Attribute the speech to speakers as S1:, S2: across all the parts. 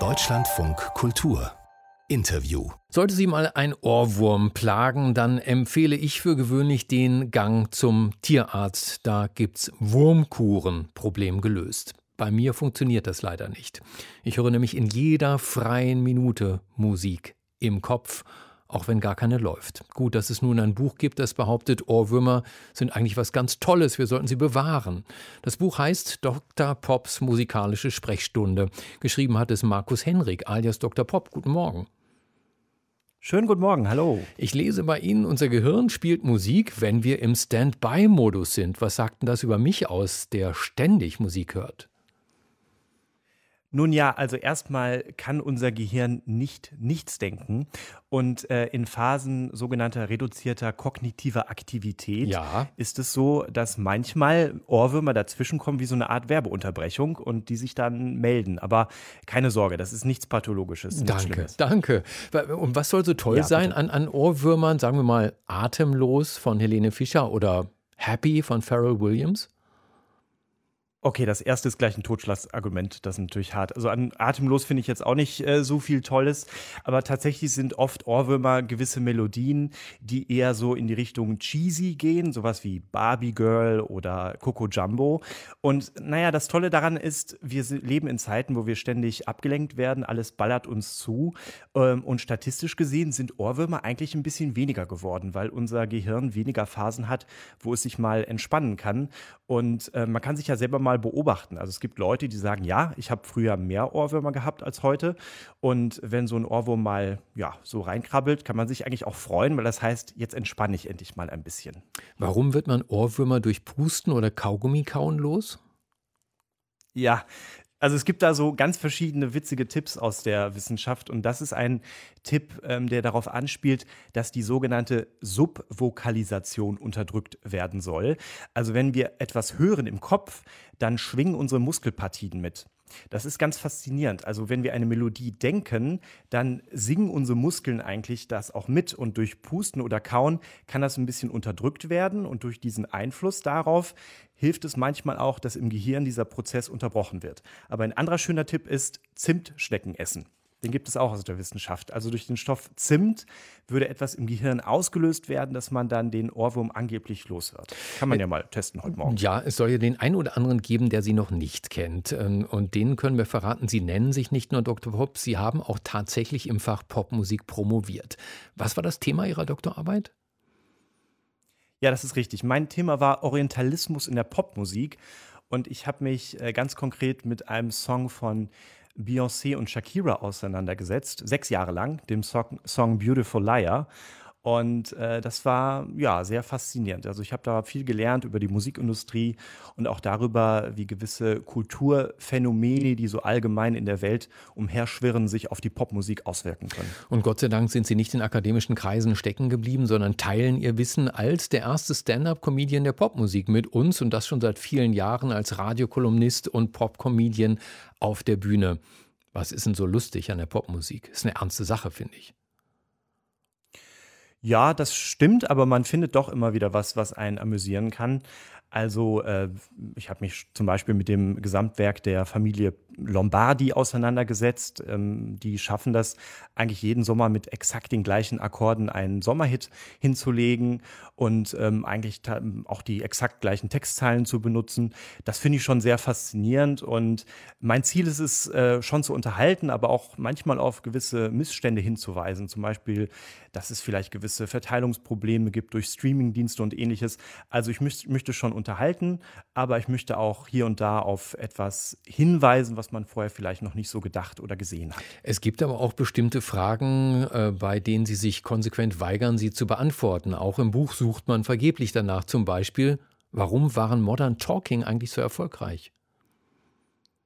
S1: Deutschlandfunk Kultur Interview.
S2: Sollte Sie mal ein Ohrwurm plagen, dann empfehle ich für gewöhnlich den Gang zum Tierarzt. Da gibt's Wurmkuren. Problem gelöst. Bei mir funktioniert das leider nicht. Ich höre nämlich in jeder freien Minute Musik im Kopf auch wenn gar keine läuft. Gut, dass es nun ein Buch gibt, das behauptet, Ohrwürmer sind eigentlich was ganz Tolles, wir sollten sie bewahren. Das Buch heißt Dr. Pops musikalische Sprechstunde. Geschrieben hat es Markus Henrik, alias Dr. Pop. Guten Morgen.
S3: Schönen guten Morgen, hallo.
S2: Ich lese bei Ihnen, unser Gehirn spielt Musik, wenn wir im Standby-Modus sind. Was sagt denn das über mich aus, der ständig Musik hört?
S3: Nun ja, also erstmal kann unser Gehirn nicht nichts denken und äh, in Phasen sogenannter reduzierter kognitiver Aktivität
S2: ja.
S3: ist es so, dass manchmal Ohrwürmer dazwischenkommen wie so eine Art Werbeunterbrechung und die sich dann melden. Aber keine Sorge, das ist nichts Pathologisches. Nichts
S2: danke,
S3: Schlimmes.
S2: danke. Und was soll so toll
S3: Ja,
S2: sein an, an Ohrwürmern? Sagen wir mal Atemlos von Helene Fischer oder Happy von Pharrell Williams?
S3: Okay, das erste ist gleich ein Totschlagsargument, das ist natürlich hart. Also an Atemlos finde ich jetzt auch nicht äh, so viel Tolles, aber tatsächlich sind oft Ohrwürmer gewisse Melodien, die eher so in die Richtung cheesy gehen, sowas wie Barbie Girl oder Coco Jumbo. Und naja, das Tolle daran ist, wir leben in Zeiten, wo wir ständig abgelenkt werden, alles ballert uns zu ähm, und statistisch gesehen sind Ohrwürmer eigentlich ein bisschen weniger geworden, weil unser Gehirn weniger Phasen hat, wo es sich mal entspannen kann. Und äh, man kann sich ja selber mal beobachten. Also es gibt Leute, die sagen, ja, ich habe früher mehr Ohrwürmer gehabt als heute. Und wenn so ein Ohrwurm mal ja so reinkrabbelt, kann man sich eigentlich auch freuen, weil das heißt, jetzt entspanne ich endlich mal ein bisschen.
S2: Warum wird man Ohrwürmer durch Pusten oder Kaugummi kauen los?
S3: Ja, also es gibt da so ganz verschiedene witzige Tipps aus der Wissenschaft und das ist ein Tipp, ähm, der darauf anspielt, dass die sogenannte Subvokalisation unterdrückt werden soll. Also wenn wir etwas hören im Kopf, dann schwingen unsere Muskelpartien mit. Das ist ganz faszinierend. Also wenn wir eine Melodie denken, dann singen unsere Muskeln eigentlich das auch mit und durch Pusten oder Kauen kann das ein bisschen unterdrückt werden und durch diesen Einfluss darauf hilft es manchmal auch, dass im Gehirn dieser Prozess unterbrochen wird. Aber ein anderer schöner Tipp ist Zimtschnecken essen. Den gibt es auch aus der Wissenschaft. Also durch den Stoff Zimt würde etwas im Gehirn ausgelöst werden, dass man dann den Ohrwurm angeblich los wird. Kann man ja mal testen heute Morgen.
S2: Ja, es soll ja den einen oder anderen geben, der Sie noch nicht kennt. Ähm, Und denen können wir verraten, Sie nennen sich nicht nur Dr. Pop, Sie haben auch tatsächlich im Fach Popmusik promoviert. Was war das Thema Ihrer Doktorarbeit?
S3: Ja, das ist richtig. Mein Thema war Orientalismus in der Popmusik und ich habe mich äh, ganz konkret mit einem Song von Beyoncé und Shakira auseinandergesetzt, sechs Jahre lang, dem Song, Song Beautiful Liar. Und äh, das war ja sehr faszinierend. Also ich habe da viel gelernt über die Musikindustrie und auch darüber, wie gewisse Kulturphänomene, die so allgemein in der Welt umherschwirren, sich auf die Popmusik auswirken können.
S2: Und Gott sei Dank sind Sie nicht in akademischen Kreisen stecken geblieben, sondern teilen Ihr Wissen als der erste Stand-up-Comedian der Popmusik mit uns und das schon seit vielen Jahren als Radiokolumnist und Pop-Comedian auf der Bühne. Was ist denn so lustig an der Popmusik? Ist eine ernste Sache, finde ich.
S3: Ja, das stimmt, aber man findet doch immer wieder was, was einen amüsieren kann. Also äh, ich habe mich zum Beispiel mit dem Gesamtwerk der Familie Lombardi auseinandergesetzt. Ähm, die schaffen das eigentlich jeden Sommer mit exakt den gleichen Akkorden einen Sommerhit hinzulegen und ähm, eigentlich auch die exakt gleichen Textzeilen zu benutzen. Das finde ich schon sehr faszinierend und mein Ziel ist es, äh, schon zu unterhalten, aber auch manchmal auf gewisse Missstände hinzuweisen. Zum Beispiel, dass es vielleicht gewisse Verteilungsprobleme gibt durch Streamingdienste und ähnliches. Also ich müß, möchte schon unterhalten, aber ich möchte auch hier und da auf etwas hinweisen, was man vorher vielleicht noch nicht so gedacht oder gesehen hat.
S2: Es gibt aber auch bestimmte Fragen, äh, bei denen Sie sich konsequent weigern, sie zu beantworten. Auch im Buch sucht man vergeblich danach. Zum Beispiel, warum waren Modern Talking eigentlich so erfolgreich?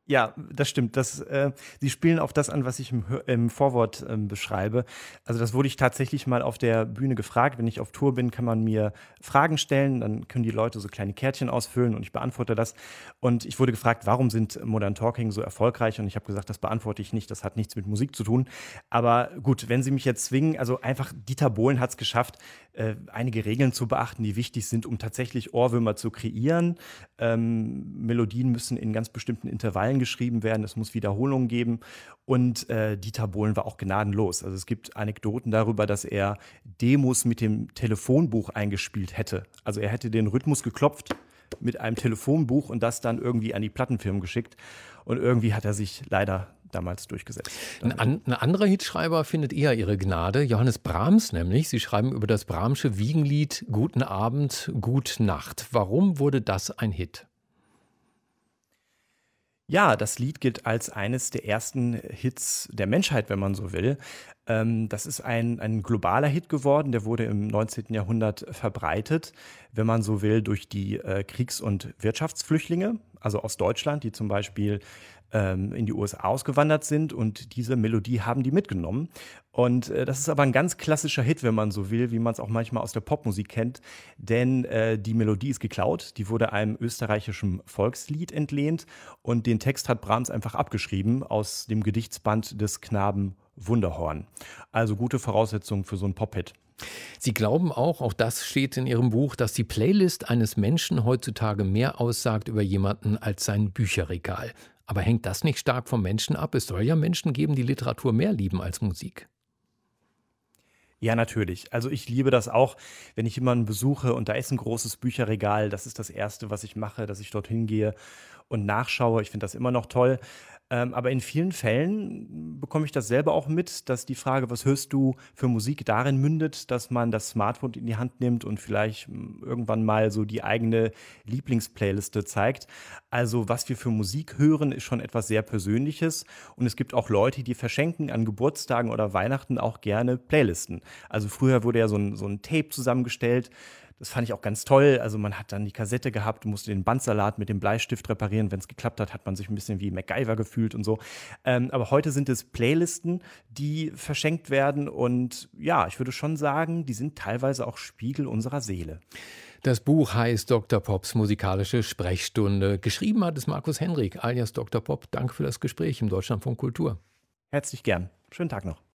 S3: Ja, das stimmt. Das, äh, Sie spielen auf das an, was ich im, im Vorwort ähm, beschreibe. Also das wurde ich tatsächlich mal auf der Bühne gefragt. Wenn ich auf Tour bin, kann man mir Fragen stellen. Dann können die Leute so kleine Kärtchen ausfüllen und ich beantworte das. Und ich wurde gefragt, warum sind Modern Talking so erfolgreich? Und ich habe gesagt, das beantworte ich nicht. Das hat nichts mit Musik zu tun. Aber gut, wenn Sie mich jetzt zwingen, also einfach Dieter Bohlen hat es geschafft, äh, einige Regeln zu beachten, die wichtig sind, um tatsächlich Ohrwürmer zu kreieren. Ähm, Melodien müssen in ganz bestimmten Intervallen Zeilen geschrieben werden, es muss Wiederholungen geben. Und äh, Dieter Bohlen war auch gnadenlos. Also es gibt Anekdoten darüber, dass er Demos mit dem Telefonbuch eingespielt hätte. Also er hätte den Rhythmus geklopft mit einem Telefonbuch und das dann irgendwie an die Plattenfirmen geschickt. Und irgendwie hat er sich leider damals durchgesetzt.
S2: Ein, an, ein, anderer Hitschreiber findet eher ihre Gnade, Johannes Brahms nämlich. Sie schreiben über das Brahmsche Wiegenlied Guten Abend, Gut Nacht. Warum wurde das ein Hit?
S3: Ja, das Lied gilt als eines der ersten Hits der Menschheit, wenn man so will. Ähm, das ist ein, ein globaler Hit geworden, der wurde im 19. Jahrhundert verbreitet, wenn man so will, durch die äh, Kriegs- und Wirtschaftsflüchtlinge, also aus Deutschland, die zum Beispiel ähm, in die USA ausgewandert sind und diese Melodie haben die mitgenommen. Und äh, das ist aber ein ganz klassischer Hit, wenn man so will, wie man es auch manchmal aus der Popmusik kennt, denn äh, die Melodie ist geklaut, die wurde einem österreichischen Volkslied entlehnt und den Text hat Brahms einfach abgeschrieben aus dem Gedichtsband des Knaben Wunderhorn. Also gute Voraussetzungen für so einen Pop-Hit.
S2: Sie glauben auch, auch das steht in Ihrem Buch, dass die Playlist eines Menschen heutzutage mehr aussagt über jemanden als sein Bücherregal. Aber hängt das nicht stark vom Menschen ab? Es soll ja Menschen geben, die Literatur mehr lieben als Musik.
S3: Ja, natürlich. Also ich liebe das auch, wenn ich jemanden besuche und da ist ein großes Bücherregal. Das ist das Erste, was ich mache, dass ich dorthin gehe und nachschaue. Ich finde das immer noch toll. Ähm, aber in vielen Fällen bekomme ich das selber auch mit, dass die Frage, was hörst du für Musik, darin mündet, dass man das Smartphone in die Hand nimmt und vielleicht hm, irgendwann mal so die eigene Lieblingsplayliste zeigt. Also was wir für Musik hören, ist schon etwas sehr Persönliches. Und es gibt auch Leute, die verschenken an Geburtstagen oder Weihnachten auch gerne Playlisten. Also früher wurde ja so ein, so ein Tape zusammengestellt das fand ich auch ganz toll. Also man hat dann die Kassette gehabt, musste den Bandsalat mit dem Bleistift reparieren. Wenn es geklappt hat, hat man sich ein bisschen wie MacGyver gefühlt und so. Ähm, aber heute sind es Playlisten, die verschenkt werden. Und ja, ich würde schon sagen, die sind teilweise auch Spiegel unserer Seele.
S2: Das Buch heißt Dr. Pops musikalische Sprechstunde. Geschrieben hat es Markus Henrik alias Dr. Pop. Danke für das Gespräch im Deutschlandfunk Kultur.
S3: Herzlich gern. Schönen Tag noch.